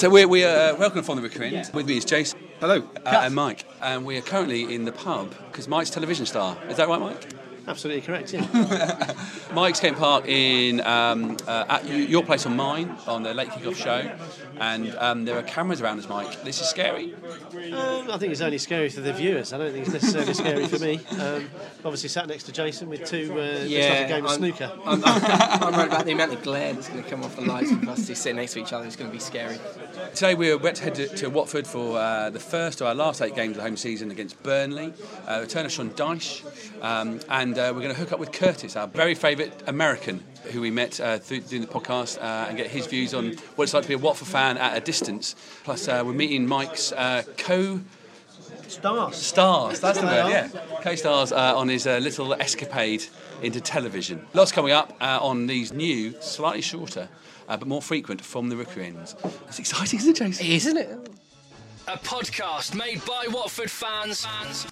So we're, we are uh, welcome from the Rookery End. With me is Jason. Hello. Uh, and Mike. And we are currently in the pub because Mike's television star. Is that right, Mike? Absolutely correct, yeah. Mike's Kent Park in um, uh, at your place on mine on the late kickoff show, and um, there are cameras around us, Mike. This is scary. Um, I think it's only scary for the viewers. I don't think it's necessarily scary for me. Um, obviously, sat next to Jason with two. Uh, looks like a game I'm, snooker. I'm, I'm, I'm worried about the amount of glare that's going to come off the lights with us two sitting next to each other. It's going to be scary. Today we're wet to head to, to Watford for uh, the first of our last eight games of the home season against Burnley. Uh, return of Sean Dyche, um, and uh, we're going to hook up with Curtis, our very favourite American, who we met uh, through doing the podcast, uh, and get his views on what it's like to be a Watford fan at a distance. Plus, uh, we're meeting Mike's uh, co. Stars. Stars, that's the word, yeah. Co stars uh, on his uh, little escapade into television. Lots coming up uh, on these new, slightly shorter, uh, but more frequent from the Rookery Ends. It's exciting, isn't it, Jason? Isn't it? A podcast made by Watford fans.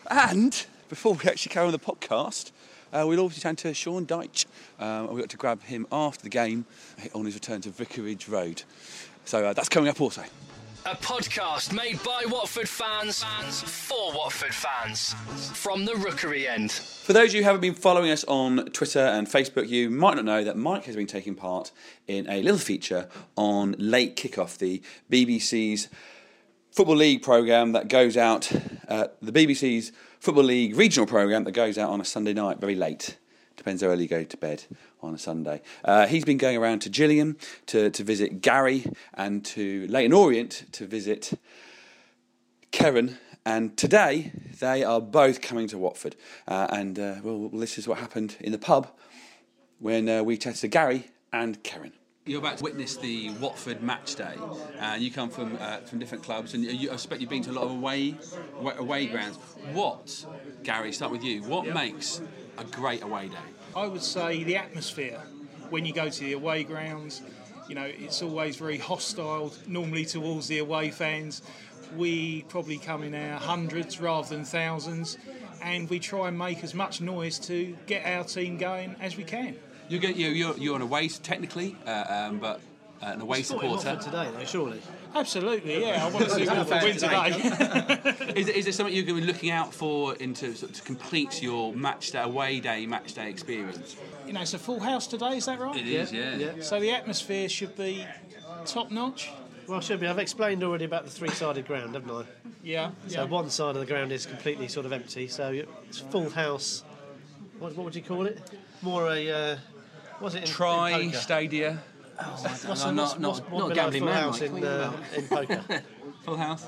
And before we actually carry on the podcast, uh, we'll obviously turn to Sean Dyche. Um, we got to grab him after the game on his return to Vicarage Road. So uh, that's coming up also. A podcast made by Watford fans for Watford fans. From the Rookery End. For those of you who haven't been following us on Twitter and Facebook, you might not know that Mike has been taking part in a little feature on Late Kickoff, the BBC's Football League programme that goes out, uh, the BBC's Football League regional programme that goes out on a Sunday night, very late. Depends how early you go to bed on a Sunday. Uh, he's been going around to Gillingham to, to visit Gary and to Leyton Orient to visit Karen. And today they are both coming to Watford. Uh, and uh, well, this is what happened in the pub when uh, we chatted to Gary and Karen. You're about to witness the Watford match day, and you come from uh, from different clubs, and you, I expect you've been to a lot of away away- away grounds. What, Gary? Start with you. What makes a great away day? I would say the atmosphere when you go to the away grounds. You know, it's always very hostile, normally towards the away fans. We probably come in our hundreds rather than thousands, and we try and make as much noise to get our team going as we can. You get you you're, you're an away technically, uh, um, but uh, an away Supporting supporter. Watford today, though, surely. Absolutely, yeah. I want to see Watford win today. Is, is there something you're going to be looking out for into sort of, to complete your match day, away day, match day experience? you know, it's a full house today. Is that right? is, yeah. Yeah. So the atmosphere should be top notch. Well, should be. I've explained already about the three-sided ground, haven't I? Yeah. So yeah. one side of the ground is completely sort of empty. So it's full house. What, what would you call it? More a. Uh, what's it? In, Tri in poker? Stadia, What's, I'm what's, not- not- what's not a gambling full man, house Mike. in, What are you uh, in poker? full house.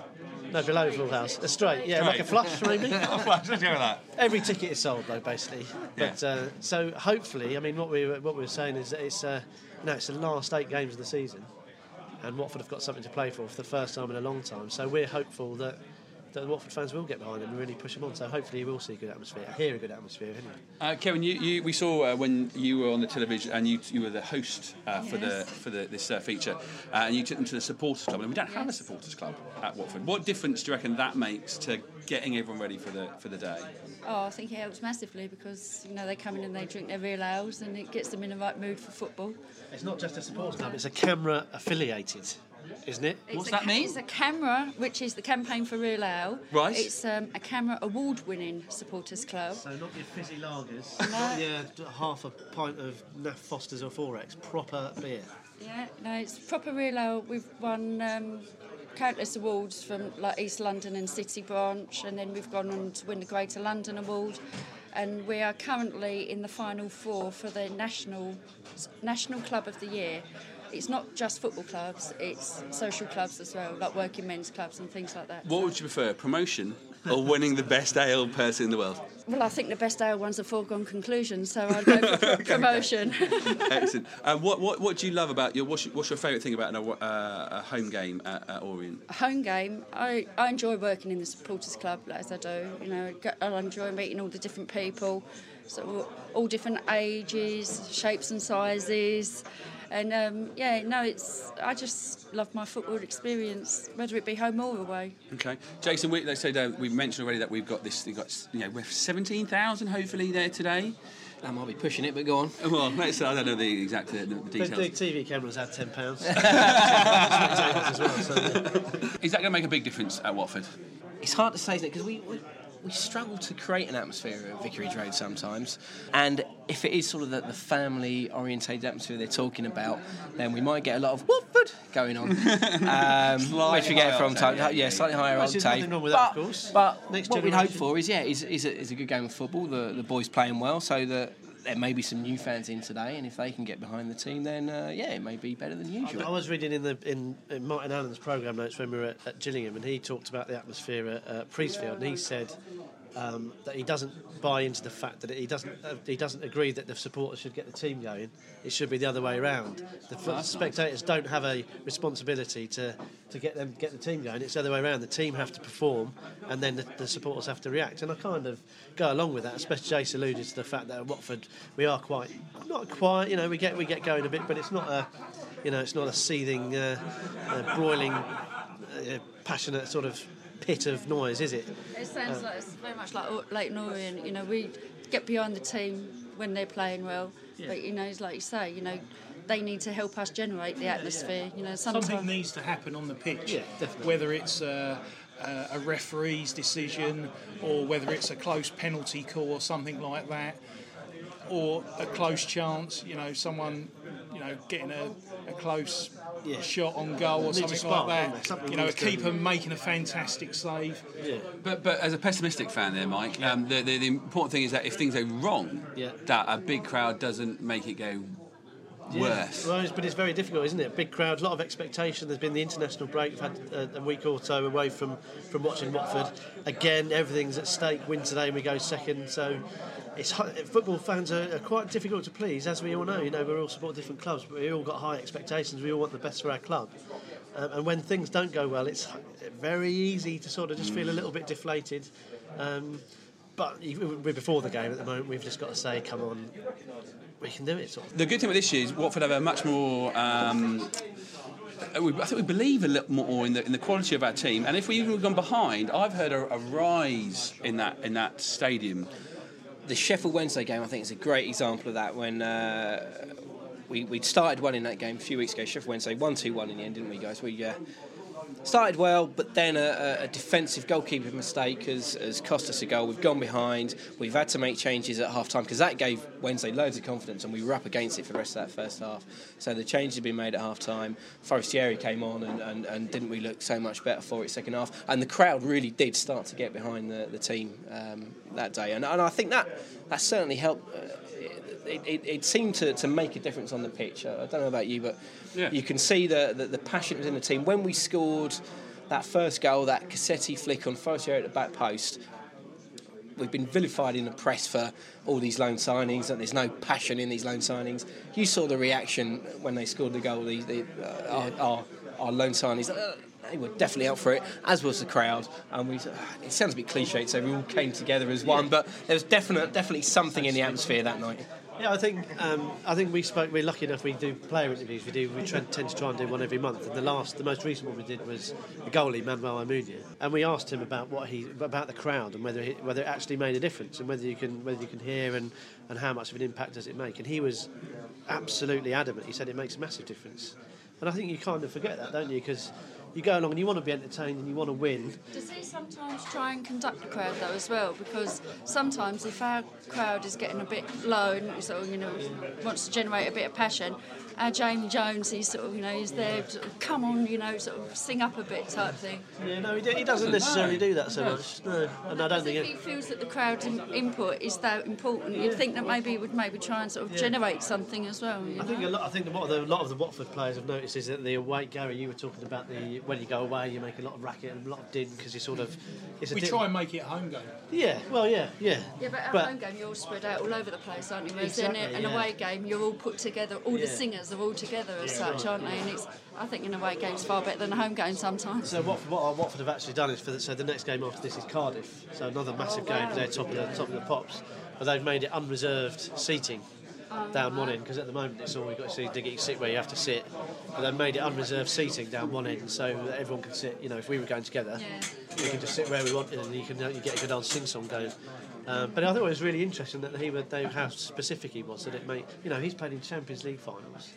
No, below full house. A straight, yeah, like a flush maybe. Let's go with that. Every ticket is sold though, basically. But uh, so hopefully, I mean, what we were- what we were saying is that it's uh, no, it's the last eight games of the season, and Watford have got something to play for for the first time in a long time. So we're hopeful that. That the Watford fans will get behind them and really push them on. So hopefully we'll see a good atmosphere. I hear a good atmosphere anyway. Uh, Kevin, you, you, we saw uh, when you were on the television and you, you were the host uh, for the for the, this uh, feature, uh, and you took them to the supporters club. And we don't have a supporters club at Watford. What difference do you reckon that makes to getting everyone ready for the for the day? Oh, I think it helps massively because you know they come in and they drink their real ales and it gets them in the right mood for football. It's not just a supporters club; it's a CAMRA affiliated, isn't it? It's What's that ca- mean? It's a CAMRA, which is the campaign for real ale. Right. It's um, a CAMRA award-winning supporters club. So not your fizzy lagers, not your half a pint of Naff Fosters or Forex, proper beer. Yeah, no, it's proper real ale. We've won um, countless awards from like East London and City Branch, and then we've gone on to win the Greater London Award. And we are currently in the final four for the national national club of the year. It's not just football clubs; it's social clubs as well, like working men's clubs and things like that. What would you prefer, promotion or winning the best ale person in the world? Well, I think the best ale one's a foregone conclusion, so I'd go for pro- promotion. Excellent. Uh, what, what what do you love about your what's your, what's your favourite thing about a, uh, a home game at, at Orient? A home game, I, I enjoy working in the supporters club as I do. You know, I enjoy meeting all the different people, so all different ages, shapes and sizes, And um, yeah, no, it's I just love my football experience, whether it be home or away. Okay, Jason. We, let's say that we mentioned already that we've got this. We've got you know we're seventeen thousand hopefully there today. I might be pushing it, but go on. Well, let's, I don't know the exact the, the The, details. the TV cameras had ten pounds. Is that going to make a big difference at Watford? It's hard to say that because we, we we struggle to create an atmosphere at Vicarage Road sometimes, and if it is sort of the, the family orientated atmosphere they're talking about, then we might get a lot of Watford going on, um, which we get from time to yeah, slightly higher octane. wrong with that, but, of course. But Next what we'd hope for is yeah, is, is, a, is a good game of football. The the boys playing well, so that. There may be some new fans in today, and if they can get behind the team, then uh, yeah, it may be better than usual. I was reading in the in, in Martin Allen's programme notes when we were at, at Gillingham, and he talked about the atmosphere at uh, Priestfield, and he said um, that he doesn't buy into the fact that he doesn't uh, he doesn't agree that the supporters should get the team going. It should be the other way around. The f- spectators don't have a responsibility to, to get them get the team going. It's the other way around. The team have to perform, and then the, the supporters have to react. And I kind of go along with that. Especially Jace alluded to the fact that at Watford we are quite not quite. You know, we get we get going a bit, but it's not a you know it's not a seething, uh, uh, broiling, uh, passionate sort of pit of noise, is it? It sounds like it's very much like Leyton Orient. You know, we get behind the team when they're playing well, but you know, it's like you say, you know, they need to help us generate the atmosphere. You know, Something needs to happen on the pitch. Yeah, definitely. Whether it's uh, uh, a referee's decision or whether it's a close penalty call or something like that, or a close chance, you know, someone, you know, getting a, a close Yeah. shot on goal or something spark, like that. Something you know, a needs to- keeper making a fantastic save. Yeah. But but as a pessimistic fan, there, Mike, um, the, the the important thing is that if things go wrong, Yeah. that a big crowd doesn't make it go worse. Well, it's, but it's very difficult, isn't it? Big crowd, a lot of expectation. There's been the international break. We've had a, a week or so away from, from watching Watford. Again, everything's at stake. Win today, and we go second. So, it's football fans are, are quite difficult to please, as we all know. You know, we all support different clubs, but we all got high expectations. We all want the best for our club. Um, and when things don't go well, it's very easy to sort of just feel a little bit deflated. Um, but we're before the game at the moment. We've just got to say, come on, we can do it. Sort of. The good thing with this year is Watford have a much more. Um, uh, I think we believe a little more in the, in the quality of our team, and if we even gone behind, I've heard a, a rise in that in that stadium. The Sheffield Wednesday game, I think, is a great example of that. When uh, we we started one in that game a few weeks ago, Sheffield Wednesday one two one in the end, didn't we, guys? We uh, started well, but then a, a- defensive goalkeeper mistake has, has cost us a goal. We've gone behind. We've had to make changes at half time because that gave Wednesday loads of confidence, and we were up against it for the rest of that first half. So the changes have been made at half time. Forestieri came on, and, and, and didn't we look so much better for it second half? And the crowd really did start to get behind the, the team um, that day, and, and I think that that certainly helped. Uh, it, it, it seemed to, to make a difference on the pitch. I, I don't know about you, but Yeah. you can see the, the, the passion within the team. When we scored that first goal, that Cassetti flick on Forestieri at the back post, we've been vilified in the press for all these loan signings and there's no passion in these loan signings. You saw the reaction when they scored the goal, the, the, uh, our, our, our loan signings. Uh, they were definitely up for it, as was the crowd. And we, it sounds a bit cliched, so we all came together as one, but there was definite, definitely something in the atmosphere that night. Yeah, I think um, I think we spoke. We're lucky enough. We do player interviews. We do. We tend to try and do one every month. And the last, the most recent one we did was the goalie Manuel Almunia, and we asked him about what he about the crowd and whether he, whether it actually made a difference and whether you can whether you can hear and, and how much of an impact does it make. And he was absolutely adamant. He said it makes a massive difference. And I think you kind of forget that, don't you? Because you go along and you want to be entertained and you want to win. Does he sometimes try and conduct the crowd though as well? Because sometimes if our crowd is getting a bit low and sort of you know wants to generate a bit of passion, our Jamie Jones he's sort of you know he's there to sort of, come on you know sort of sing up a bit type thing. Yeah, no, he, do, he doesn't necessarily do that so much. No, and I don't If think. he It, feels that the crowd's in- input is that important, you'd think that maybe he would maybe try and sort of generate something as well. You I think know? a lot. I think that what the, a lot of the Watford players have noticed is that the away. Gary, you were talking about the when you go away, you make a lot of racket and a lot of din because you sort of. It's a We di- try and make it a home game. Yeah, well, yeah, yeah. Yeah, but at home game you're all spread out all over the place, aren't you? Whereas in Exactly, a- an yeah. away game you're all put together, all the Yeah. Are all together as such, aren't they? And it's, I think an away game's far better than a home game sometimes. So what, what uh, Watford have actually done is for the, so the next game after this is Cardiff. So another massive oh, game. They're top of the top of the pops, but they've made it unreserved seating. Down one end because at the moment it's all we've got to see diggy sit where you have to sit. But they made it unreserved seating down one end so that everyone can sit. You know, if we were going together, Yeah. we can just sit where we wanted and you can you get a good old sing song going. Um, but I thought it was really interesting that he would they, how specific he was that it made you know he's played in Champions League finals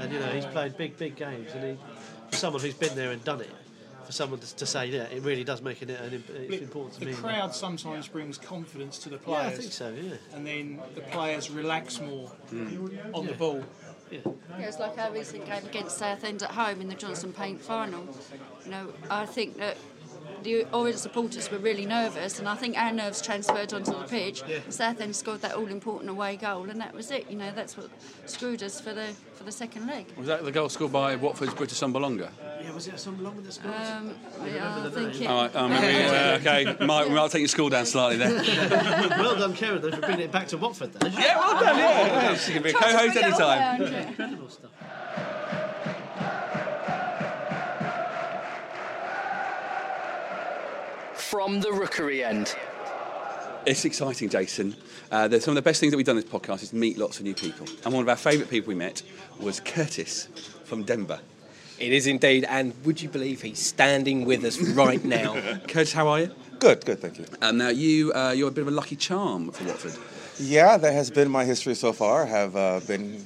and you know he's played big big games and he for someone who's been there and done it for someone to, to say yeah it really does make it an, imp- it's important to me. the me. crowd sometimes brings confidence to the yeah, I players. think so. Yeah. And then the players relax more Mm. on the ball. yeah. Yeah, it's like our recent game against Southend at home in the Johnstone's Paint final. You know, I think that the Orient supporters were really nervous, and I think our nerves transferred onto the pitch. Southend scored that all-important away goal, and that was it. You know, that's what screwed us for the for the second leg. Was that the goal scored by Watford's Britt Assombalonga? Yeah, was it some that scored? Um, yeah, I the think name? it. All right, oh, maybe, uh, okay. Mike, we might take your score down slightly there. well done, Karen, though, for bringing it back to Watford. Though. yeah, well done. Yeah, yeah. She can be a co-host bring it anytime. Incredible stuff. From the Rookery end. It's exciting, Jason. Uh, there's some of the best things that we've done in this podcast is meet lots of new people. And one of our favourite people we met was Curtis from Denver. It is indeed, and would you believe he's standing with us right now? Curtis, how are you? Good, good, thank you. Um, now you, uh, you're a bit of a lucky charm for Watford. Yeah, that has been my history so far. Have uh, been f-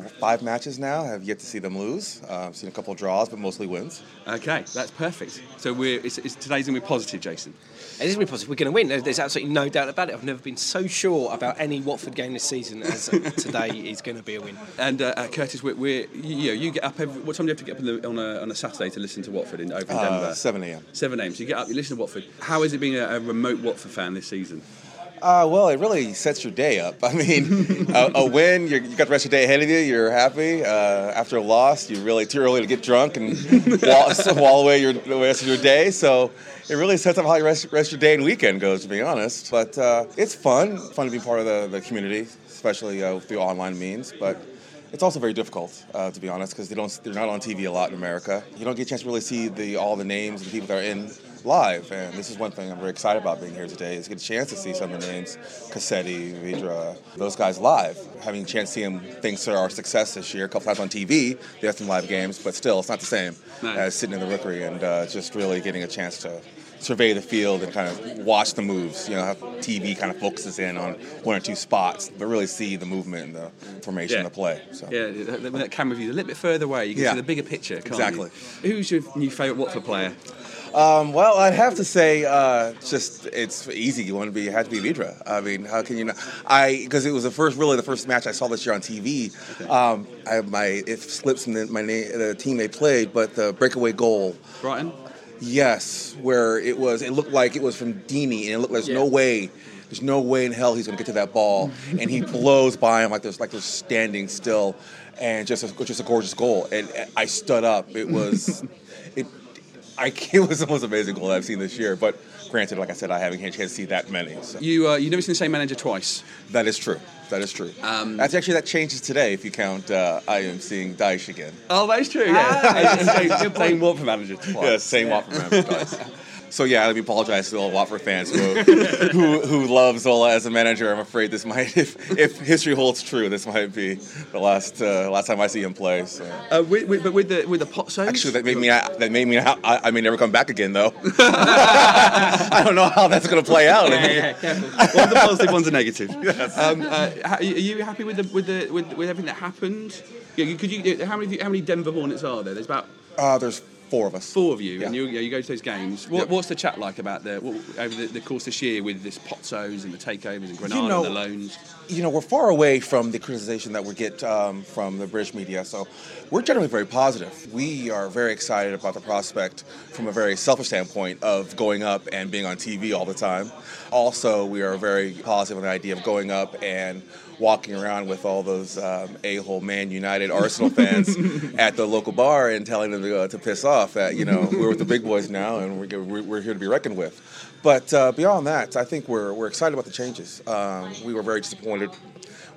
five matches now. Have yet to see them lose. Uh, I've seen a couple of draws, but mostly wins. Okay, that's perfect. So we're it's, it's, today's gonna be positive, Jason. It is really positive. We're going to win. There's, there's absolutely no doubt about it. I've never been so sure about any Watford game this season as today is going to be a win. And uh, uh, Curtis, we're, we're you, know, you get up every. What time do you have to get up in the, on, a, on a Saturday to listen to Watford in over in Uh, Denver? 7 a.m. 7 a.m. So you get up, you listen to Watford. How is it being a, a remote Watford fan this season? Uh, well, it really sets your day up. I mean, a, a win, you got the rest of your day ahead of you. You're happy. Uh, after a loss, you're really too early to get drunk and wall, wall away your, the rest of your day. So it really sets up how your rest, rest of your day and weekend goes, to be honest. But uh, it's fun. Fun to be part of the, the community, especially uh, through online means. But it's also very difficult, uh, to be honest, because they don't they're not on TV a lot in America. You don't get a chance to really see the all the names and the people that are in live. And this is one thing I'm very excited about being here today is get a chance to see some of the names, Cassetti, Vydra, those guys live. Having a chance to see them thanks to our success this year, a couple times on TV, they have some live games, but still, it's not the same No. as sitting in the rookery and uh, just really getting a chance to survey the field and kind of watch the moves. You know, how TV kind of focuses in on one or two spots, but really see the movement and the formation Yeah. of the play. So. Yeah, that, that camera view's a little bit further away. You can Yeah. see the bigger picture, Exactly. you? Who's your new favourite Watford player? Um, well, I'd have to say, uh, just it's easy. You want to be, had to be Vydra. I mean, how can you not? I because it was the first, really the first match I saw this year on TV. Um, I, my it slips from the, my name, the team they played, but the breakaway goal. Brighton? Yes, where it was, it looked like it was from Deeney, and it looked like there's no way, there's no way in hell he's going to get to that ball, and he blows by him like there's like they're standing still, and just a, just a gorgeous goal. And I stood up. It was, I it was the most amazing goal I've seen this year. But granted, like I said, I haven't had a chance to see that many. So. You, uh, you've never seen the same manager twice. That is true. That is true. Um, That's actually that changes today if you count. Uh, I am seeing Dyche again. Oh, that is true, yeah. same, same Watford manager twice. Yeah, same Watford manager twice. So yeah, let me apologize to all Watford fans who, who who love Zola as a manager. I'm afraid this might, if, if history holds true, this might be the last uh, last time I see him play. So. Uh, with, with, but with the with the Pozzos? Actually, that made me that made me I, I may never come back again though. I don't know how that's going to play out. Yeah, one of the positive, one's a negative. Um, uh, are you happy with the with the with, with everything that happened? Yeah, could you? How many how many Denver Hornets are there? There's about Uh, there's four of us. four of you, Yeah. and you, yeah, you go to those games. What, Yep. What's the chat like about the what, over the, the course this year with this Pozzos and the takeovers and Granada know- and the loans? You know, we're far away from the criticism that we get um, from the British media, so we're generally very positive. We are very excited about the prospect from a very selfish standpoint of going up and being on TV all the time. Also, we are very positive on the idea of going up and walking around with all those um, a-hole Man United Arsenal fans at the local bar and telling them to, uh, to piss off that, you know, we're with the big boys now and we're, we're we're here to be reckoned with. But uh, beyond that, I think we're, we're excited about the changes. Um, we were very disappointed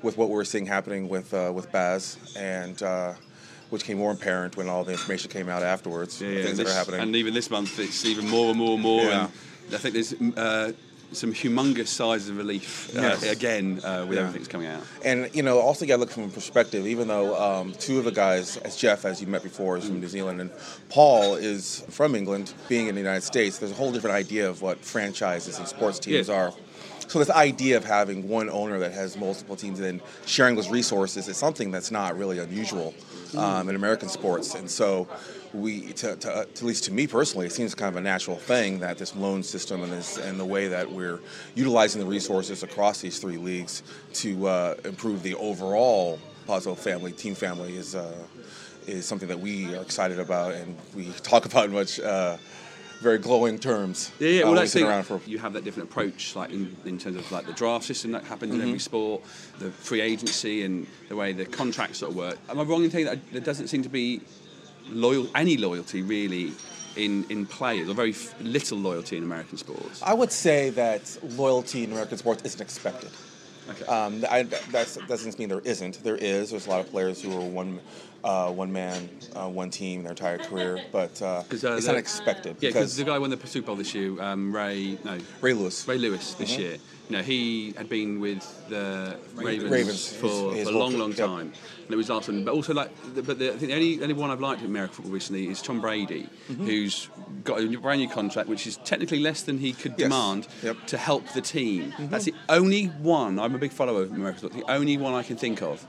with what we were seeing happening with uh, with Baz, and uh, which came more apparent when all the information came out afterwards. the things that this- are happening. And even this month, it's even more and more and more. Yeah. And I think there's uh, some humongous sighs of relief uh, Yes. again uh, with Yeah. everything that's coming out. And you know, also you got to look from a perspective. Even though um, two of the guys, as Jeff, as you met before, is from New Zealand, and Paul is from England, being in the United States, there's a whole different idea of what franchises and sports teams Yeah. are. So this idea of having one owner that has multiple teams and sharing those resources is something that's not really unusual um, in American sports. And so we, to, to, at least to me personally, it seems kind of a natural thing that this loan system and this and the way that we're utilizing the resources across these three leagues to uh, improve the overall Pozzo family, team family is. Uh, is something that we are excited about and we talk about in much uh, very glowing terms. Yeah, yeah. uh, Well, that's the you have that different approach, like in, in terms of like the draft system that happens in Mm-hmm. every sport, the free agency, and the way the contracts sort of work. Am I wrong in saying that there doesn't seem to be loyal any loyalty really in in players, or very f- little loyalty in American sports? I would say that loyalty in American sports isn't expected. Okay. Um, I, that's, that doesn't mean there isn't. There is. There's a lot of players who are one, uh, one man, uh, one team their entire career, but uh, uh, it's the- not expected Yeah, because the guy who won the Super Bowl this year, um, Ray, no, Ray Lewis. Ray Lewis this Mm-hmm. year. You know, he had been with the Ravens, Ravens, for, his- his for a long, long yep. time, and it was last one. But also, like, but the, I think the only, only one I've liked in American football recently is Tom Brady, Mm-hmm. who's got a brand new contract, which is technically less than he could Yes. demand Yep. Mm-hmm. to help the team. That's the only one. I'm a big follower of American football. The only one I can think of.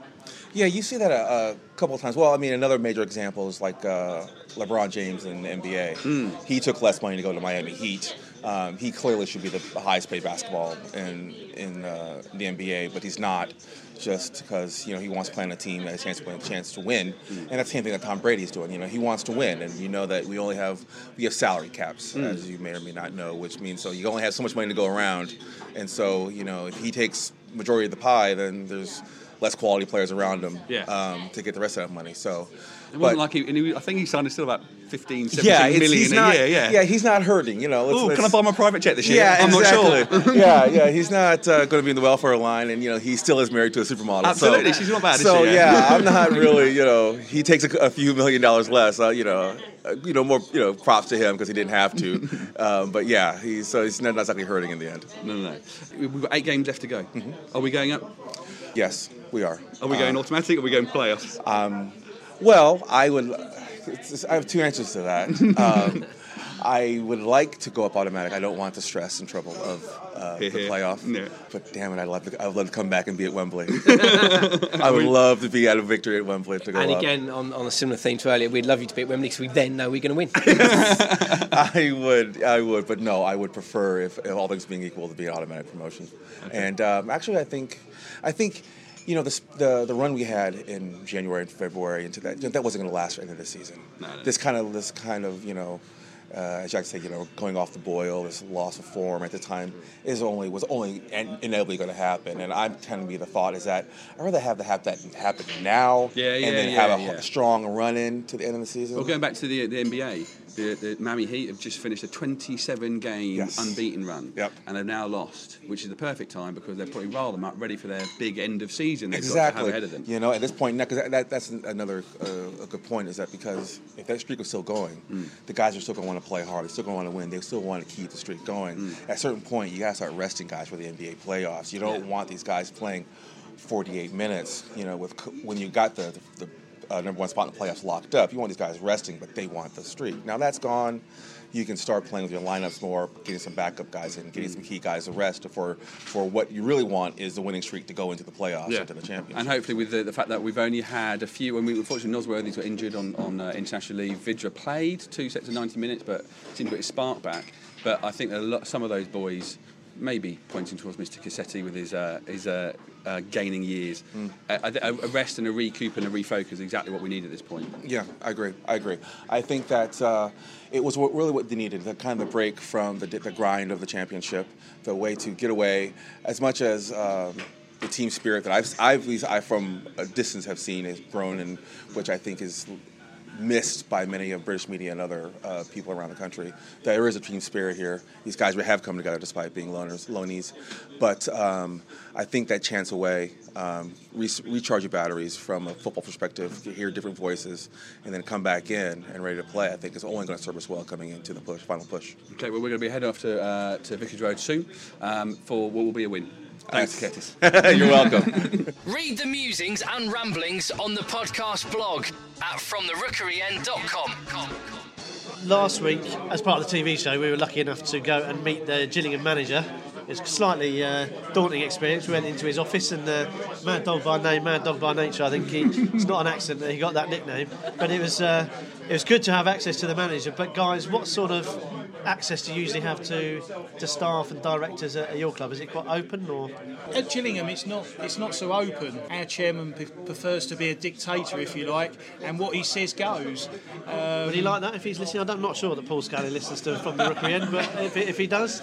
Yeah, you see that a, a couple of times. Well, I mean, another major example is like uh, LeBron James in the NBA. Hmm. He took less money to go to Miami Heat. Um, he clearly should be the highest paid basketball in in uh, the NBA, but he's not. Just because you know he wants to play on a team that has a chance to win, a chance to win, Hmm. and that's the same thing that Tom Brady's doing. You know, he wants to win, and you know that we only have we have salary caps, Hmm. as you may or may not know, which means so you only have so much money to go around, and so you know if he takes majority of the pie, then there's less quality players around him Yeah. um, to get the rest of that money. So, It wasn't like he, and he. I think he signed still about 15, 17 yeah, million a not, year. Yeah. yeah, he's not hurting. You know, let's- Oh, can I buy my private jet this year? Yeah, I'm exactly. not sure. yeah, yeah, he's not uh, going to be in the welfare line, and you know he still is married to a supermodel. so- Absolutely, she's not bad, So she? yeah, I'm not really. You know, he takes a, a few million dollars less. Uh, you know, uh, you know more. You know, props to him because he didn't have to. um, but yeah, he's so he's not not exactly hurting in the end. No, no, no. We've got eight games left to go. Are we going up? Yes, we are. Are we going Uh, automatic? Or are we going playoffs? Well, I would. I have two answers to that. Um, I would like to go up automatic. I don't want the stress and trouble of uh, the playoff. Yeah. But damn it, I'd love to. I'd love to come back and be at Wembley. I would love to be at a victory at Wembley to go And up. again, on, on a similar theme to earlier, we'd love you to be at Wembley because we then know we're going to win. I would, I would, but no, I would prefer if, if all things being equal to be an automatic promotion. And um, actually, I think, I think, you know, this, the the run we had in January and February into that that wasn't going to last for the end of the season. No, no. This kind of this kind of you know. Uh, as I said, you know, going off the boil, this loss of form at the time is only was only in- inevitably going to happen, and I'm telling you the thought is that I'd rather have to have that happen now, Yeah, yeah, and then yeah, have a strong run in to the end of the season. Well, going back to the, the NBA, the, the Miami Heat have just finished a 27 game Yes. unbeaten run. Yep. And they've now lost, which is the perfect time because they're probably rather them up ready for their big end of season they've exactly. have ahead of them. You know, at this point, because that, that's another uh, a good point is that because if that streak was still going, Mm. the guys are still going to want to play hard. They're still going to want to win. They still want to keep the streak going. Mm. At a certain point, you got to start resting guys for the NBA playoffs. You don't Yeah. want these guys playing 48 minutes. You know, with when you got the the, uh, number one spot in the playoffs locked up, you want these guys resting, but they want the streak. Now that's gone. You can start playing with your lineups more, getting some backup guys in, getting some key guys to rest for for what you really want is the winning streak to go into the playoffs, into the championship. And hopefully, with the, the fact that we've only had a few, I mean, unfortunately, Nosworthy's got injured on, on uh, international leave. Vydra played two sets of 90 minutes, but seemed to get his spark back. But I think a lot, some of those boys, maybe pointing towards Mr. Cassetti with his, uh, his uh, uh, gaining years, a, a, a rest and a recoup and a refocus is exactly what we need at this point. Yeah, I agree. I agree. I think that uh, it was what, really what they needed, the kind of the break from the, the grind of the championship, the way to get away, as much as um, the team spirit that I've, I've at least I from a distance have seen has grown, and which I think is missed by many of British media and other uh, people around the country. There is a team spirit here. These guys have come together despite being loners, lonies. But um, I think that chance away, um, re- recharge your batteries from a football perspective, hear different voices, and then come back in and ready to play. I think is only going to serve us well coming into the push, final push. Okay, well, we're going to be heading off to, uh, to Vicarage Road soon um, for what will be a win. Thanks, Curtis. You're welcome. Read the musings and ramblings on the podcast blog at fromtherookeryend.com. Last week, as part of the TV show, we were lucky enough to go and meet the Gillingham manager. It's a slightly uh, daunting experience. We went into his office and uh, Mad Dog by name, Mad Dog by nature. I think he, it's not an accident that he got that nickname, but it was uh, it was good to have access to the manager. But guys, what sort of access do you usually have to to staff and directors at your club? Is it quite open or? At Gillingham, it's not it's not so open. Our chairman p- prefers to be a dictator, if you like, and what he says goes. Um, Would he like that if he's listening? I'm not sure that Paul Scally listens to from the Rookery End, but if, if he does,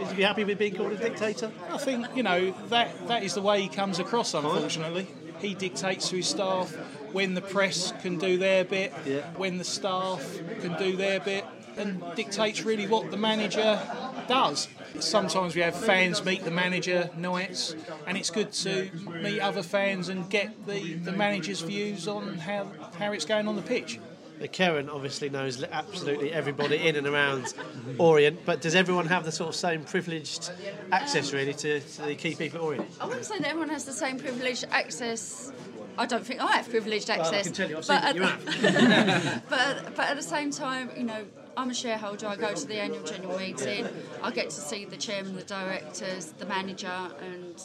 is he happy with being called a dictator? I think you know that that is the way he comes across. Unfortunately, he dictates to his staff when the press can do their bit, Yeah. when the staff can do their bit, and dictates really what the manager does. Sometimes we have fans meet the manager nights, and it's good to meet other fans and get the, the manager's views on how how it's going on the pitch. Uh, Karen obviously knows absolutely everybody in and around Orient, but does everyone have the sort of same privileged access really to, to the key people at Orient? I wouldn't say that everyone has the same privileged access. I don't think I have privileged access. I access. can tell you, I've but seen at, that but but at the same time, you know, I'm a shareholder. I go to the annual general meeting. I get to see the chairman, the directors, the manager, and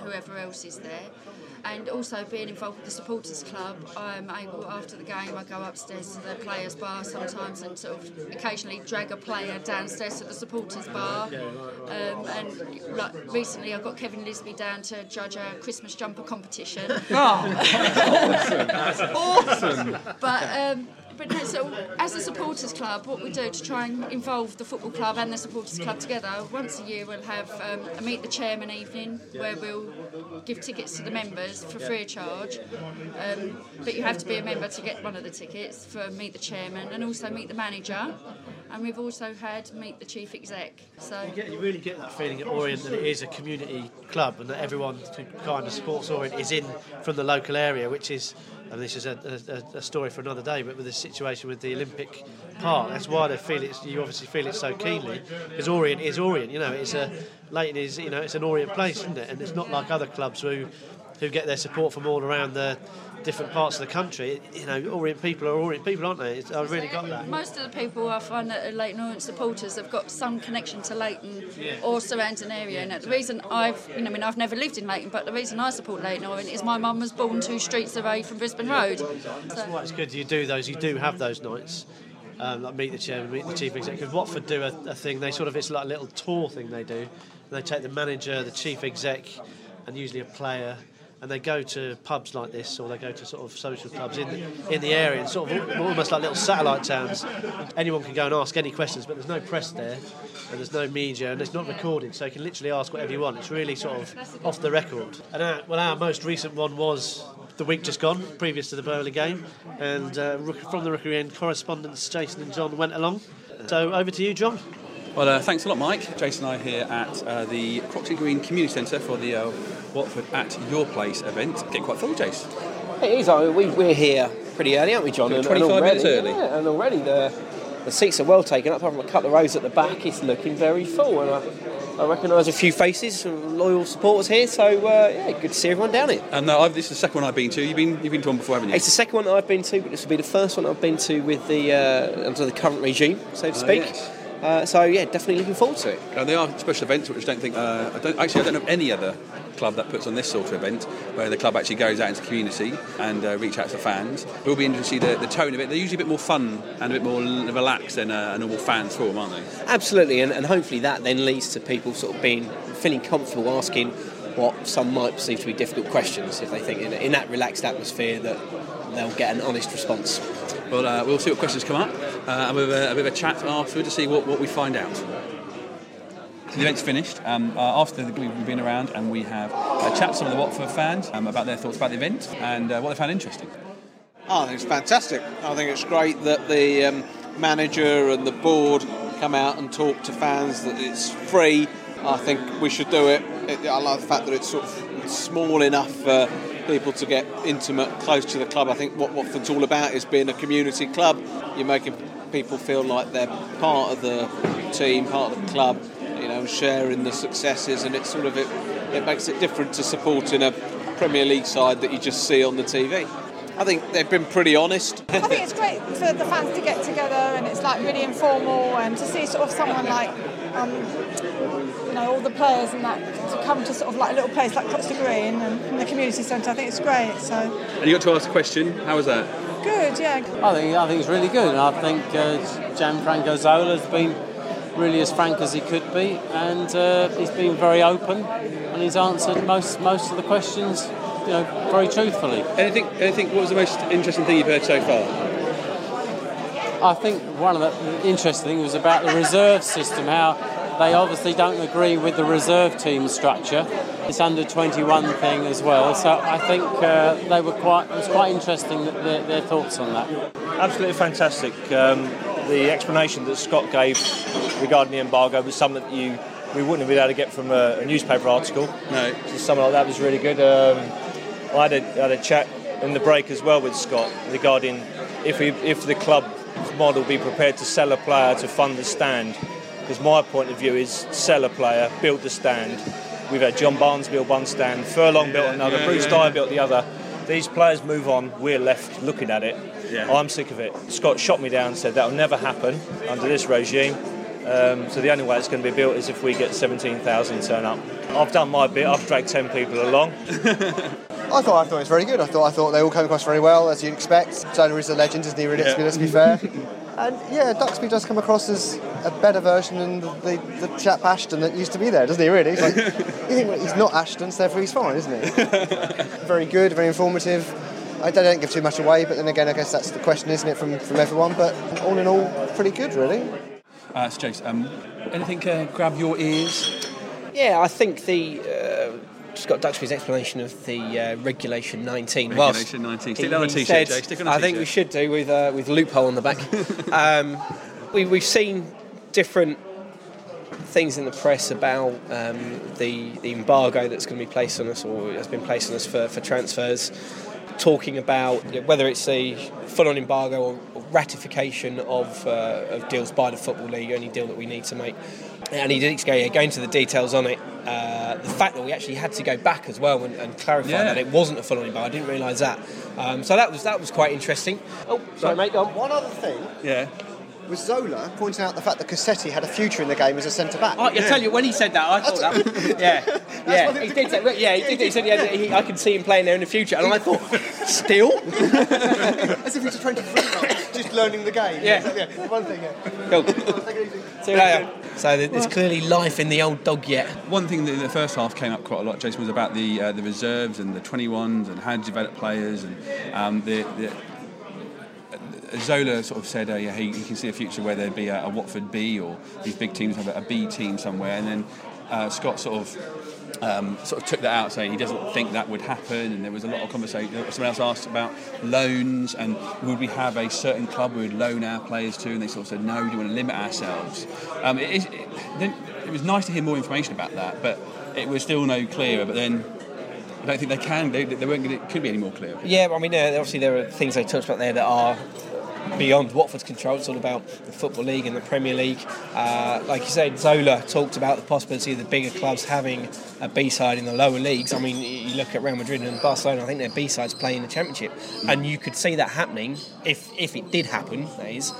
whoever else is there. And also being involved with the supporters club, I'm able after the game I go upstairs to the players bar sometimes and sort of occasionally drag a player downstairs to the supporters bar. Um, and like recently I got Kevin Lisbie down to judge a Christmas jumper competition. awesome. But um, but no, so as a supporters club, what we do to try and involve the football club and the supporters club together, once a year we'll have um, a meet the chairman evening where we'll give tickets to the members for free of charge. Um, but you have to be a member to get one of the tickets for meet the chairman and also meet the manager. And we've also had meet the chief exec. So You, get, you really get that feeling at Orient that it is a community club and that everyone who kind of supports Orient is in from the local area, which is, and this is a, a, a story for another day, but with the situation with the Olympic Park, that's why they feel it's, you obviously feel it so keenly, because Orient is Orient, you know, it's a, Leyton is, you know, it's an Orient place, isn't it? And it's not like other clubs who, who get their support from all around the different parts of the country. You know, Orient people are Orient people, aren't they? It's, I've really got that. Most of the people I find that are Leyton Orient supporters have got some connection to Leyton or surrounding area. And the reason I've, you know, I mean, I've never lived in Leyton, but the reason I support Leyton Orient is my mum was born two streets away from Brisbane Road. That's why it's good you do those. You do have those nights. Um, like meet the chairman, meet the chief executive. Because Watford do a, a thing. They sort of it's like a little tour thing they do. And they take the manager, the chief exec, and usually a player, and they go to pubs like this, or they go to sort of social clubs in the, in the area, and sort of almost like little satellite towns. Anyone can go and ask any questions, but there's no press there, and there's no media, and it's not recorded, so you can literally ask whatever you want. It's really sort of off the record. And our, well, our most recent one was the week just gone, previous to the Burnley game, and uh, from the Rookery End correspondents, Jason and John went along. So over to you, John. Well, uh, thanks a lot, Mike. Jason and I here at uh, the Croxley Green Community Centre for the uh, Watford at Your Place event. Getting quite full, Jace. It is. I mean, we, we're here pretty early, aren't we, John? And- and 25 already- minutes early. Yeah, and already the, the seats are well taken up. Apart from a couple of rows at the back, it's looking very full. And I, I recognise a few faces, some loyal supporters here. So uh, yeah, good to see everyone down here. And uh, I've, this is the second one I've been to. You've been you've been to one before, haven't you? It's the second one that I've been to, but this will be the first one I've been to with the uh, under the current regime, so to speak. Oh, yes. Uh, so yeah, definitely looking forward to it. And they are special events, which I don't think. Uh, I don't actually. I don't know of any other club that puts on this sort of event, where the club actually goes out into the community and uh, reach out to fans. It will be interesting to see the, the tone of it. They're usually a bit more fun and a bit more relaxed than uh, a normal fans forum, aren't they? Absolutely, and, and hopefully that then leads to people sort of being feeling comfortable asking what some might perceive to be difficult questions if they think in, in that relaxed atmosphere that they'll get an honest response. Well, uh, we'll see what questions come up uh, and we'll have a, a bit of a chat afterward to see what, what we find out. So the event's finished. Um, uh, after the, we've been around and we have uh, chat some of the Watford fans um, about their thoughts about the event and uh, what they found interesting. I think it's fantastic. I think it's great that the um, manager and the board come out and talk to fans that it's free. I think we should do it. it I like the fact that it's sort of small enough for people to get intimate, close to the club. I think what Watford's all about is being a community club. You're making people feel like they're part of the team, part of the club, you know, sharing the successes, and it sort of it, it makes it different to supporting a Premier League side that you just see on the TV. I think they've been pretty honest. I think it's great for the fans to get together and it's like really informal and to see sort of someone like, um, you know, all the players and that to come to sort of like a little place like Costa Green and, and the community centre. I think it's great. So And you got to ask a question. How was that? good, yeah. I think I think it's really good. I think uh, Gianfranco Zola's been really as frank as he could be, and uh, he's been very open, and he's answered most most of the questions, you know, very truthfully. Anything? Anything? What was the most interesting thing you've heard so far? I think one of the interesting things was about the reserve system, how they obviously don't agree with the reserve team structure. It's under 21 thing as well, so I think uh, they were quite. It was quite interesting that their, their thoughts on that. Absolutely fantastic. Um, the explanation that Scott gave regarding the embargo was something that you we wouldn't have been able to get from a, a newspaper article. No. So something like that was really good. Um, I had a, had a chat in the break as well with Scott regarding if we, if the club model be prepared to sell a player to fund the stand. Because my point of view is sell a player, build the stand. We've had John Barnes build one stand, Furlong built another, yeah, Bruce yeah. Dyer built the other. These players move on, we're left looking at it. Yeah. I'm sick of it. Scott shot me down and said that'll never happen under this regime. Um, so the only way it's going to be built is if we get 17,000 turn up. I've done my bit. I've dragged 10 people along. I thought I thought it was very good. I thought I thought they all came across very well, as you'd expect. Zola is a legend, isn't he? Really, Yeah. let's be fair. And yeah, Duxbury does come across as a better version than the, the, the chap Ashton that used to be there, doesn't he? Really, He's like, you think well, he's not Ashton, so therefore he's fine, isn't he? very good, very informative. I don't, don't give too much away, but then again, I guess that's the question, isn't it, from from everyone? But all in all, pretty good, really. Uh, so Jace, um, anything uh, grab your ears? Yeah, I think the uh, Scott Duxbury's explanation of the uh, Regulation 19. Regulation whilst 19. Stick that on a t-shirt, said- Jay, stick on a I think t-shirt. we should do with uh, with loophole on the back. um, we, we've seen different things in the press about um, the the embargo that's going to be placed on us or has been placed on us for, for transfers. Talking about whether it's a full-on embargo or, or ratification of, uh, of deals by the football league, only deal that we need to make, and he did go, yeah, go into the details on it. Uh, the fact that we actually had to go back as well and, and clarify Yeah. that it wasn't a full-on embargo, I didn't realise that. Um, so that was that was quite interesting. Oh, sorry, mate. Go on. One other thing Yeah. was Zola pointing out the fact that Cassetti had a future in the game as a centre back. Oh, I tell you, when he said that, I thought that. Yeah, yeah, he did. Say, yeah, he did. He said, yeah, he, I can see him playing there in the future, and I thought, still. As if he's 23 months, just learning the game. Yeah. One thing, yeah. Cool. Take it easy. See you later. So there's clearly life in the old dog yet. One thing that in the first half came up quite a lot, Jason, was about the uh, the reserves and the 21s and how to develop players and um, the, the Zola sort of said uh, yeah, he, he can see a future where there'd be a, a Watford B or these big teams have a, a B team somewhere, and then uh, Scott sort of. Um, sort of took that out, saying he doesn't think that would happen, and there was a lot of conversation. Someone else asked about loans and would we have a certain club we would loan our players to, and they sort of said no, we want to limit ourselves. Um, it, is- it, then, it was nice to hear more information about that, but it was still no clearer. But then I don't think they can. They, they weren't. It could be any more clear. Yeah, I mean, uh, obviously there are things they touched about there that are beyond Watford's control. It's all about the Football League and the Premier League. Uh, like you said, Zola talked about the possibility of the bigger clubs having a B side in the lower leagues. I mean, you look at Real Madrid and Barcelona. I think their B sides play in the Championship, and you could see that happening if if it did happen. That is.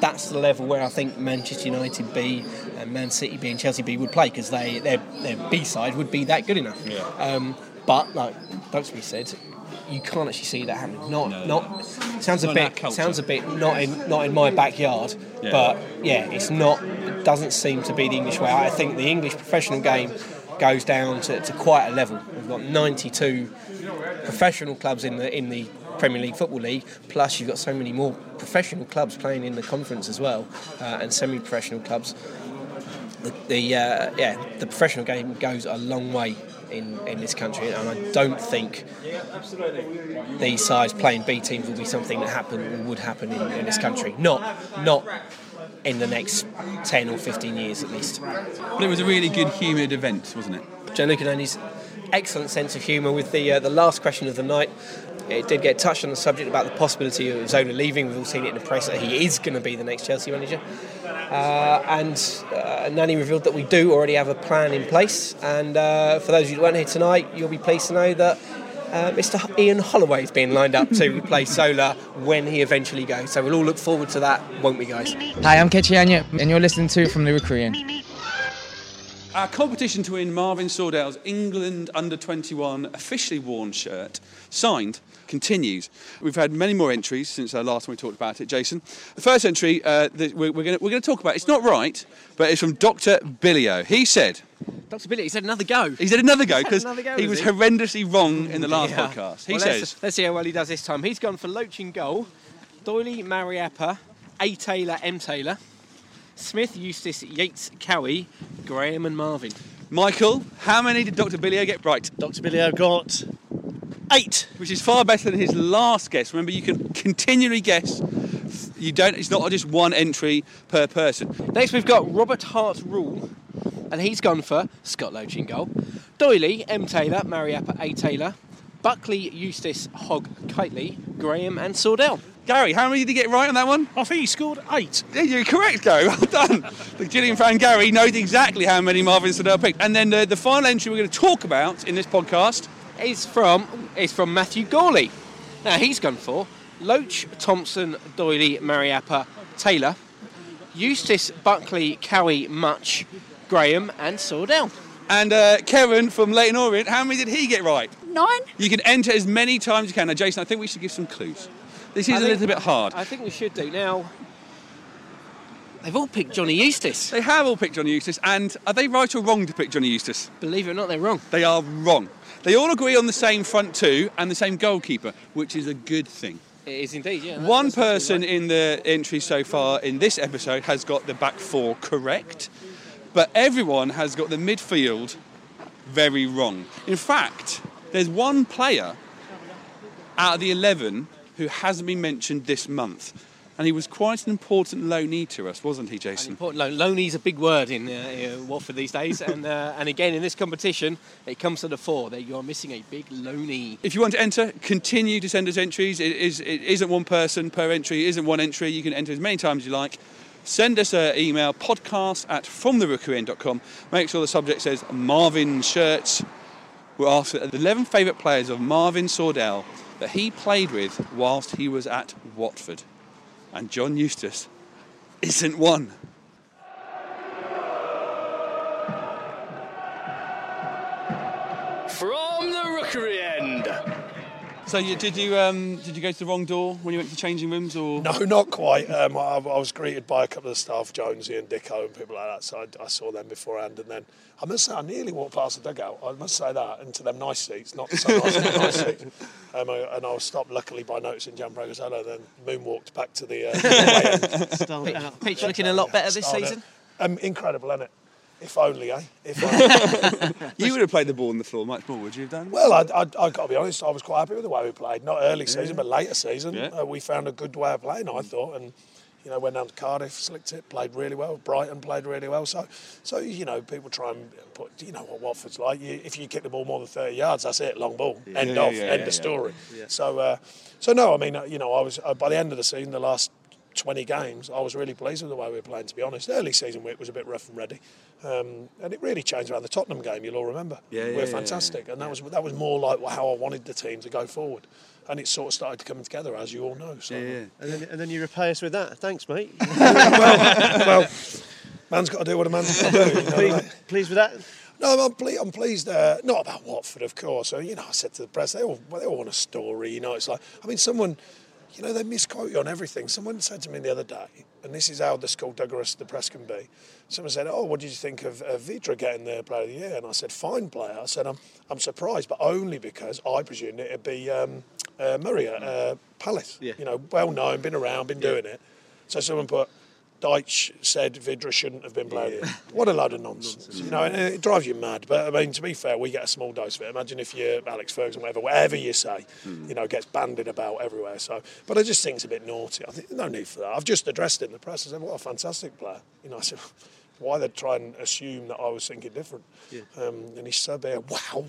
That's the level where I think Manchester United B and Man City B and Chelsea B would play because they their, their B side would be that good enough. Yeah. Um, but like Duxbury said, you can't actually see that happening. Not No. not sounds a Not bit sounds a bit not in not in my backyard. Yeah. But yeah, it's not. It doesn't seem to be the English way. I think the English professional game goes down to, to quite a level. We've got 92 professional clubs in the in the Premier League Football League. Plus, you've got so many more professional clubs playing in the conference as well, uh, and semi-professional clubs. The, the uh, yeah, the professional game goes a long way in, in this country, and I don't think these sides playing B teams will be something that happen would happen in, in this country. Not not in the next ten or fifteen years at least. But it was a really good humoured event, wasn't it? Gianluca Nani's excellent sense of humour with the uh, the last question of the night. It did get touched on the subject about the possibility of Zola leaving. We've all seen it in the press that he is going to be the next Chelsea manager. Uh, and uh, Nani revealed that we do already have a plan in place. And uh, for those of you who weren't here tonight, you'll be pleased to know that uh, Mr. Ian Holloway is being lined up to replace Zola when he eventually goes. So we'll all look forward to that, won't we, guys? Hi, I'm Kechi Anya, and you're listening to From the Rookery End. Our competition to win Marvin Sordell's England under 21 officially worn shirt, signed, continues. We've had many more entries since our last time we talked about it, Jason. The first entry uh, that we're, we're going we're to talk about, it's not right, but it's from Dr. Billio. He said, Dr. Billy, he said another go. He said another go because Another he was was he? horrendously wrong in the last Yeah. podcast. He Well, says, let's, let's see how well he does this time. He's gone for Loach in goal, Doyley, Mariappa, A. Taylor, M. Taylor, Smith, Eustace, Yates, Cowie, Graham, and Marvin. Michael, how many did Dr. Billio get right? Dr. Billio got eight, which is far better than his last guess. Remember, you can continually guess. You don't. It's not just one entry per person. Next, we've got Robert Hart's Rule, and he's gone for Scott Loach in goal, Doyley, M. Taylor, Mariappa, A. Taylor, Buckley, Eustace, Hogg, Kightly, Graham, and Sordell. Gary, how many did he get right on that one? I think he scored eight. Yeah, you're correct, Gary. Well done. the Gillian fan Gary knows exactly how many Marvin Sordell picked. And then the, the final entry we're going to talk about in this podcast is from is from Matthew Gawley. Now he's gone for Loach, Thompson, Doyley, Mariappa, Taylor, Eustace, Buckley, Cowie, Mutch, Graham, and Sordell. And uh, Kevin from Leyton Orient, how many did he get right? Nine. You can enter as many times as you can. Now, Jason, I think we should give some clues. This is I a think- little bit hard. I think we should do now. They've all picked Johnny Eustace. They have all picked Johnny Eustace, and are they right or wrong to pick Johnny Eustace? Believe it or not, they're wrong. They are wrong. They all agree on the same front two and the same goalkeeper, which is a good thing. It is indeed, yeah. One that's person right. in the entry so far in this episode has got the back four correct, but everyone has got the midfield very wrong. In fact, there's one player out of the 11 who hasn't been mentioned this month. And he was quite an important loanee to us, wasn't he, Jason? Important loan. Loney's a big word in uh, Watford these days, and uh, and again in this competition, it comes to the fore. That you are missing a big loney. If you want to enter, continue to send us entries. It, is, it isn't one person per entry, it isn't one entry. You can enter as many times as you like. Send us an email, podcast at fromtherookeryend.com. Make sure the subject says Marvin Shirts. We're ask for the 11 favourite players of Marvin Sordell that he played with whilst he was at Watford. And John Eustace isn't one. From the rookery end. So you, did you um, did you go to the wrong door when you went to the changing rooms, or No, not quite. Um, I, I was greeted by a couple of staff, Jonesy and Dicko and people like that. So I, I saw them beforehand, and then I must say I nearly walked past the dugout. I must say that into them nice seats, not so nice, nice seats. Um, I, and I was stopped luckily by noticing Gianfranco Zola, then moonwalked back to the. Uh, the way end. Pitch, pitch looking a lot better this Started. season. Um, incredible, isn't it? If only, eh? If only. you would have played the ball on the floor much more, would you have done? Well, I, I, I got to be honest. I was quite happy with the way we played. Not early season, but later season, Yeah. uh, we found a good way of playing. I thought, and you know, went down to Cardiff, slicked it, played really well. Brighton played really well. So, so you know, people try and put, you know, what Watford's like. You, if you kick the ball more than thirty yards, that's it, long ball, end Yeah, of, yeah, end yeah, of story. Yeah. So, uh, so no, I mean, uh, you know, I was uh, by the end of the season, the last. 20 games, I was really pleased with the way we were playing, to be honest. Early season week was a bit rough and ready, um, and it really changed around the Tottenham game, you'll all remember. Yeah, we yeah, were yeah, fantastic, and that was that was more like how I wanted the team to go forward, and it sort of started to come together, as you all know. So. And then, and then you repay us with that. Thanks, mate. well, well, man's got to do what a man's got to do. You know, pleased, like- pleased with that? No, I'm, ple- I'm pleased. Uh, not about Watford, of course. Uh, you know, I said to the press, they all, they all want a story. You know, it's like, I mean, someone, you know, they misquote you on everything. Someone said to me the other day, and this is how the school, skullduggerous the press can be. Someone said, "Oh, what did you think of uh, Vydra getting the Player of the Year?" And I said, "Fine player." I said, "I'm, I'm surprised, but only because I presumed it'd be um, uh, Murray at uh, Palace. Yeah. You know, well known, been around, been doing it." So someone put Dyche said Vydra shouldn't have been playing. What a load of nonsense. You know, it drives you mad. But I mean, to be fair, we get a small dose of it. Imagine if you're Alex Ferguson, whatever, whatever you say, you know, gets banded about everywhere. So, but I just think it's a bit naughty. I think no need for that. I've just addressed it in the press. I said, what a fantastic player. You know, I said, why they try and assume that I was thinking different? Yeah. Um, and he said, bare, wow.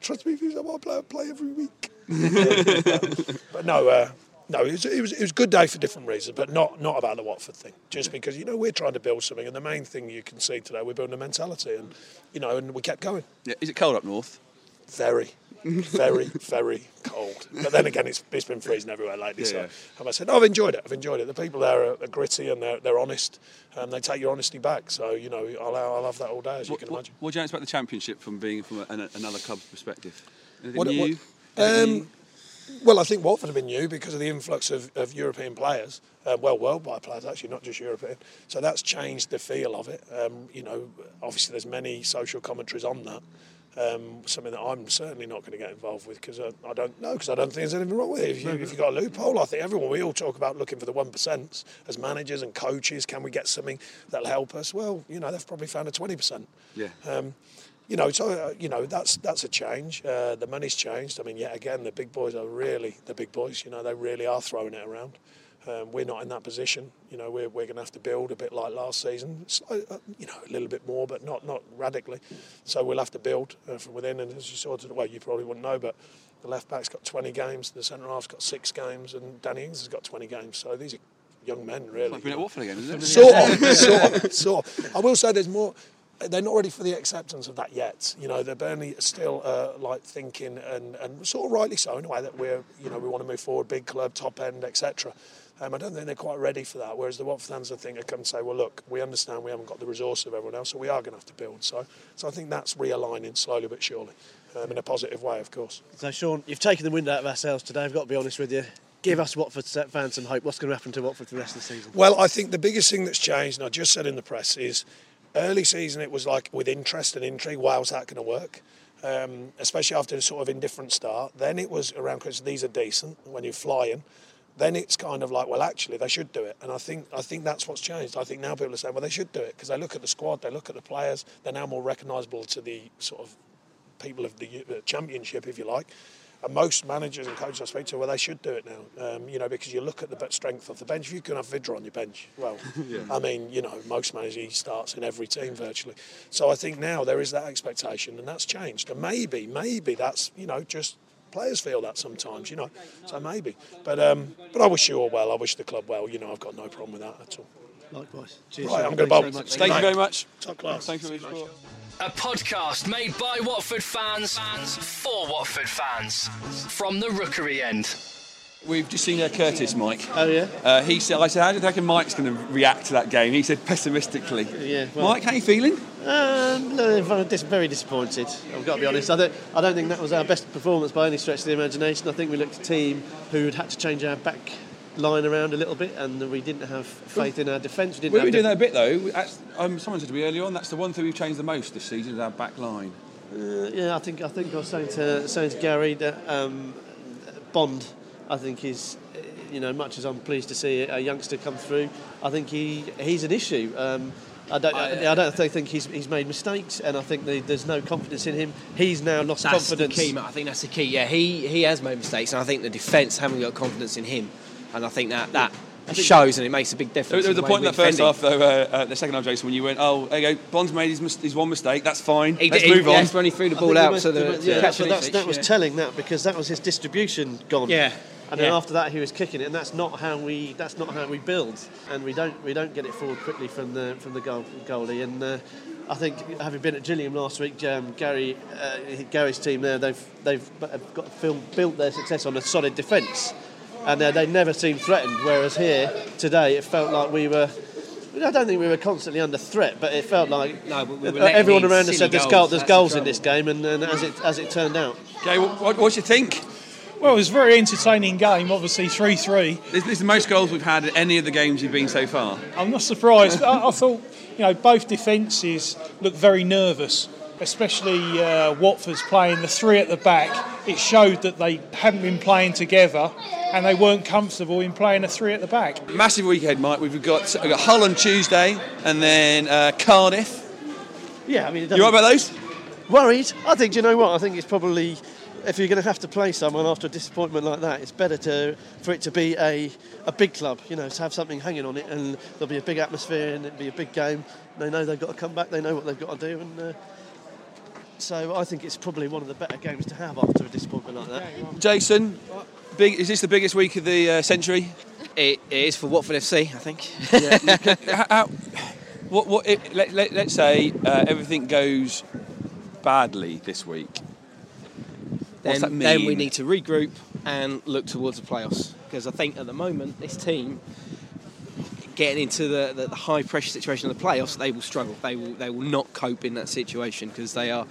Trust me, if he's a player, play every week. but no, uh, no, it was, it was it was a good day for different reasons, but not not about the Watford thing. Just because you know we're trying to build something, and the main thing you can see today, we're building a mentality, and you know, and we kept going. Yeah. Is it cold up north? Very, very, very cold. But then again, it's, it's been freezing everywhere lately. Yeah, so, yeah. and I said, no, I've enjoyed it. I've enjoyed it. The people there are, are gritty and they're, they're honest, and they take your honesty back. So you know, I'll, I'll have that all day, as you can what, imagine. what do you expect the championship from being from a, an, another club's perspective? Anything What- new? what-? Um, well, I think Watford have been new because of the influx of, of European players, uh, well, worldwide players actually, not just European. So that's changed the feel of it. Um, you know, obviously there's many social commentaries on that. Um, something that I'm certainly not going to get involved with because I, I don't know because I don't think there's anything wrong with it. If, you, if you've got a loophole, I think everyone we all talk about looking for the one percent as managers and coaches. Can we get something that'll help us? Well, you know, they've probably found a twenty percent. Yeah. Um, you know, so uh, you know that's that's a change. Uh, the money's changed. I mean, yet again, the big boys are really the big boys. You know, they really are throwing it around. Um, we're not in that position. You know, we're, we're going to have to build a bit like last season. Slight, uh, you know, a little bit more, but not not radically. So we'll have to build uh, from within. And as you saw, to, well, you probably wouldn't know, but the left back's got 20 games, the centre half's got six games, and Danny Ings has got 20 games. So these are young men, really. Like being at Watford again, isn't it? Sort of, sort of, sort of. I will say there's more. They're not ready for the acceptance of that yet. You know, they're Burnley still uh, like thinking, and, and sort of rightly so in a way that we're, you know, we want to move forward, big club, top end, etc. Um, I don't think they're quite ready for that. Whereas the Watford fans, I think, are come and say, well, look, we understand we haven't got the resource of everyone else, so we are going to have to build. So, so I think that's realigning slowly but surely, um, in a positive way, of course. So, Sean, you've taken the wind out of ourselves today. I've got to be honest with you. Give us Watford fans some hope. What's going to happen to Watford for the rest of the season? Well, I think the biggest thing that's changed, and I just said in the press, is early season it was like with interest and intrigue, how's that going to work? Um, especially after a sort of indifferent start. Then it was around Christmas, these are decent when you're flying. Then it's kind of like, well, actually, they should do it, and I think I think that's what's changed. I think now people are saying, well, they should do it because they look at the squad, they look at the players, they're now more recognisable to the sort of people of the championship, if you like. And most managers and coaches I speak to, well, they should do it now. Um, you know, because you look at the strength of the bench. If you can have Vydra on your bench, well, Yeah. I mean, you know, most managers he starts in every team virtually. So I think now there is that expectation, and that's changed. And maybe, maybe that's you know just players feel that sometimes, you know. So maybe, but um, but I wish you all well. I wish the club well. You know, I've got no problem with that at all. Likewise. Cheers. Right, I'm going to Thanks bowl. Thank you very much. Top class. Thank you very much. A podcast made by Watford fans for Watford fans from the Rookery end. We've just seen uh, Curtis, Mike. Oh yeah. Uh, he said, "I said, how do you reckon Mike's going to react to that game?" He said pessimistically. Yeah, well- Mike, how you feeling? Um, no, very dis- very disappointed. I've got to be honest. I don't, I don't think that was our best performance by any stretch of the imagination. I think we looked a team who had had to change our back line around a little bit, and we didn't have faith in our defence. We didn't We were doing that a bit though. That's- Um, someone said to me earlier on that's the one thing we've changed the most this season is our back line. Uh, yeah, I think I think I was saying to saying to Gary that um, Bond, I think is, you know, much as I'm pleased to see a youngster come through, I think he he's an issue. Um, I don't, I, I don't think he's, he's made mistakes, and I think the, there's no confidence in him. He's now lost That's confidence. the key. I think that's the key. Yeah, he he has made mistakes, and I think the defence haven't got confidence in him, and I think that that shows, and it makes a big difference. there was a the point in that first defending. half, though, uh, uh, the second half, Jason, when you went, "Oh, there you go, Bond's made his, mis- his one mistake. That's fine. He Let's did- he- move on." yes, when he threw the ball out he to the went- to yeah, but that's, that was yeah. telling that because that was his distribution gone. Yeah. And then Yeah. after that, he was kicking it, and that's not how we that's not how we build, and we don't we don't get it forward quickly from the from the goal, goalie. And uh, I think having been at Gillingham last week, um, Gary uh, Gary's team there they've they've got film, built their success on a solid defence, and uh, they never seemed threatened. Whereas here today, it felt like we were. I don't think we were constantly under threat, but it felt like No, but we were everyone around us said there's, goals, goal, there's that's the in this game, and, and as it as it turned out, Okay, what, what, what do you think? Well, it was a very entertaining game, obviously 3 3. This, this is the most goals we've had at any of the games you've been so far. I'm not surprised. I, I thought, you know, both defences looked very nervous. Especially uh, Watford's playing the three at the back, it showed that they hadn't been playing together and they weren't comfortable in playing a three at the back. Massive weekend, Mike. We've got, we've got Hull on Tuesday and then uh, Cardiff. Yeah, I mean, it You right about those? Worried? I think. Do you know what? I think it's probably if you're going to have to play someone after a disappointment like that, it's better to for it to be a, a big club. You know, to have something hanging on it, and there'll be a big atmosphere, and it'll be a big game. They know they've got to come back. They know what they've got to do, and. Uh, so I think it's probably one of the better games to have after a disappointment like that. Jason, big, is this the biggest week of the uh, century? It, it is for Watford FC, I think. How- how- what, what, it, let, let, let's say uh, everything goes badly this week. What's then, that mean? then we need to regroup and look towards the playoffs. Because I think at the moment, this team getting into the, the, the high pressure situation of the playoffs, they will struggle. They will they will not cope in that situation because they are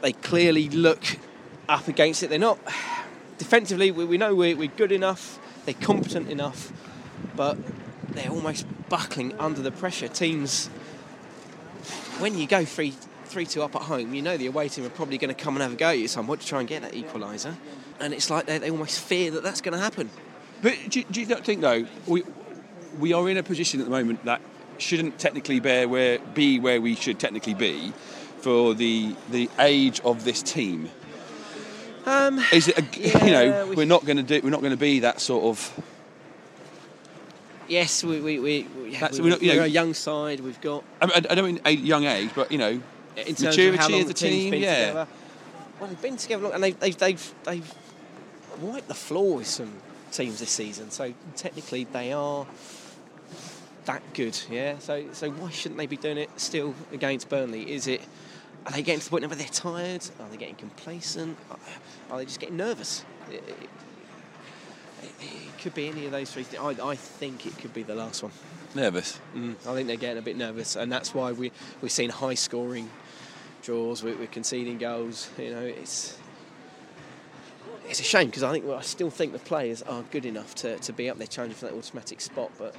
they clearly look up against it. They're not defensively. We, we know we're, we're good enough. They're competent enough, but they're almost buckling under the pressure. Teams when you go three three two up at home, you know the away team are probably going to come and have a go at you somewhat to try and get that equaliser, and it's like they, they almost fear that that's going to happen. But do, do you not think though we we are in a position at the moment that shouldn't technically bear where be where we should technically be for the the age of this team? Um, Is it a, you know we- are not going to do we're not going to be that sort of Yes, we we we, we, That's- we, we're not- you know- a young side. We've got I, mean, I don't mean a young age, but you know in terms maturity of how long the team's team. been Yeah, together. Well, they've been together long, and they've they've they've, they've wiped the floor with some teams this season. So technically, they are that good. Yeah. So so why shouldn't they be doing it still against Burnley? Is it? Are they getting to the point where they're tired? Are they getting complacent? Are they just getting nervous? It, it- it could be any of those three. things. I, I think it could be the last one. nervous. Mm, I think they're getting a bit nervous, and that's why we we're seeing high scoring draws. We're, we're conceding goals. You know, it's it's a shame because I think well, I still think the players are good enough to, to be up there challenging for that automatic spot, but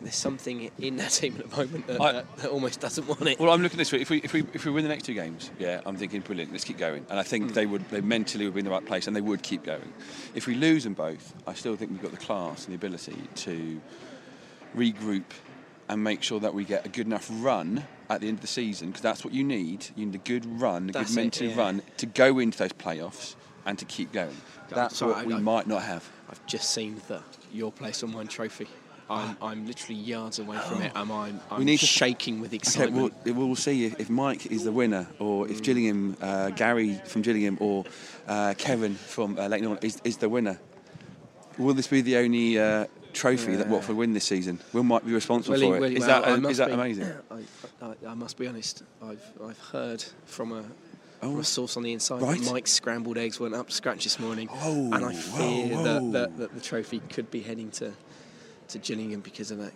there's something in that team at the moment that, I- that, that almost doesn't want it. Well, I'm looking this way. If we if we if we win the next two games, yeah, I'm thinking brilliant. Let's keep going. And I think hmm. they would they mentally would be in the right place, and they would keep going. If we lose them both, I still think we've got the class and the ability to regroup and make sure that we get a good enough run at the end of the season because that's what you need. You need a good run, a That's good mental yeah. run to go into those playoffs and to keep going. That's Sorry, what we might not have. I've just seen the your place on one trophy. I'm, I'm literally yards away from it, and I'm, I'm we need to shaking with Okay, excitement. we'll, we'll see if, if Mike is the winner, or if Gillingham, uh, Gary from Gillingham, or uh, Kevin from uh, Lake Norman is, is the winner. Will this be the only uh, trophy that Yeah. Watford win this season? Will Mike be responsible for it? Is well, that I is that be- amazing? I, I, I must be honest. I've I've heard from a Oh. from a source on the inside Right. that Mike's scrambled eggs weren't up to scratch this morning, Oh, and I fear whoa, That, that, that the trophy could be heading to to Gillingham because of that.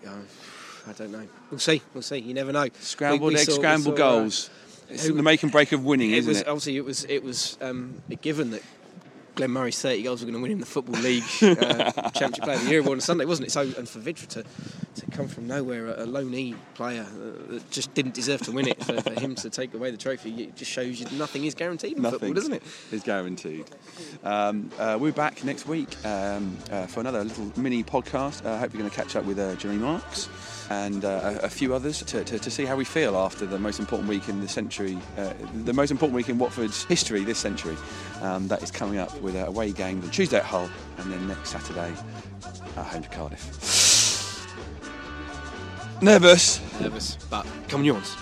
I don't know. We'll see. We'll see. You never know. Scrambled eggs, scrambled uh, goals. It's who- the make and break of winning, it isn't was it? obviously it was it was um, a given that Glenn Murray's 30 goals were going to win him the Football League uh, Championship Player of the Year award on Sunday, wasn't it? So and for Vydra to, to come from nowhere, a, a loanee player uh, that just didn't deserve to win it, for, for him to take away the trophy, it just shows you nothing is guaranteed in football, doesn't it? is guaranteed. Um, uh, we're back next week um, uh, for another little mini podcast. I hope you're going to catch up with uh, Johnny Marks and uh, a, few others to, to, to see how we feel after the most important week in the century, uh, the most important week in Watford's history this century. Um, that is coming up with a away game on Tuesday at Hull and then next Saturday at home to Cardiff. Nervous. Nervous, but come on, yours.